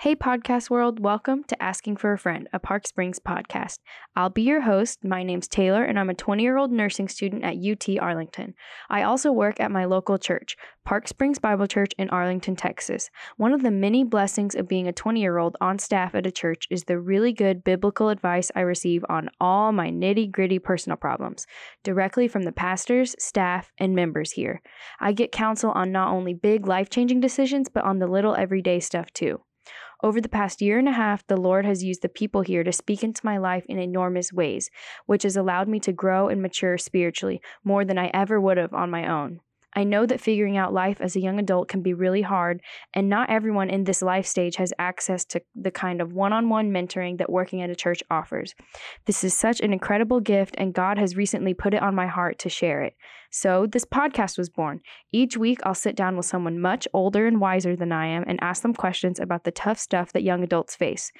Hey, podcast world, welcome to Asking for a Friend, a Park Springs podcast. I'll be your host. My name's Taylor, and I'm a 20 year old nursing student at UT Arlington. I also work at my local church, Park Springs Bible Church in Arlington, Texas. One of the many blessings of being a 20 year old on staff at a church is the really good biblical advice I receive on all my nitty gritty personal problems, directly from the pastors, staff, and members here. I get counsel on not only big life changing decisions, but on the little everyday stuff too. Over the past year and a half, the Lord has used the people here to speak into my life in enormous ways, which has allowed me to grow and mature spiritually more than I ever would have on my own. I know that figuring out life as a young adult can be really hard, and not everyone in this life stage has access to the kind of one on one mentoring that working at a church offers. This is such an incredible gift, and God has recently put it on my heart to share it. So, this podcast was born. Each week, I'll sit down with someone much older and wiser than I am and ask them questions about the tough stuff that young adults face.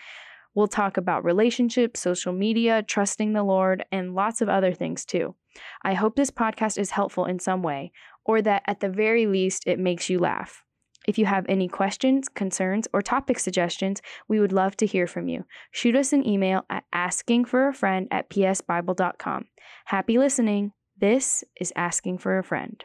We'll talk about relationships, social media, trusting the Lord, and lots of other things too. I hope this podcast is helpful in some way or that at the very least it makes you laugh. If you have any questions, concerns, or topic suggestions, we would love to hear from you. Shoot us an email at askingforafriend at psbible.com. Happy listening. This is Asking for a Friend.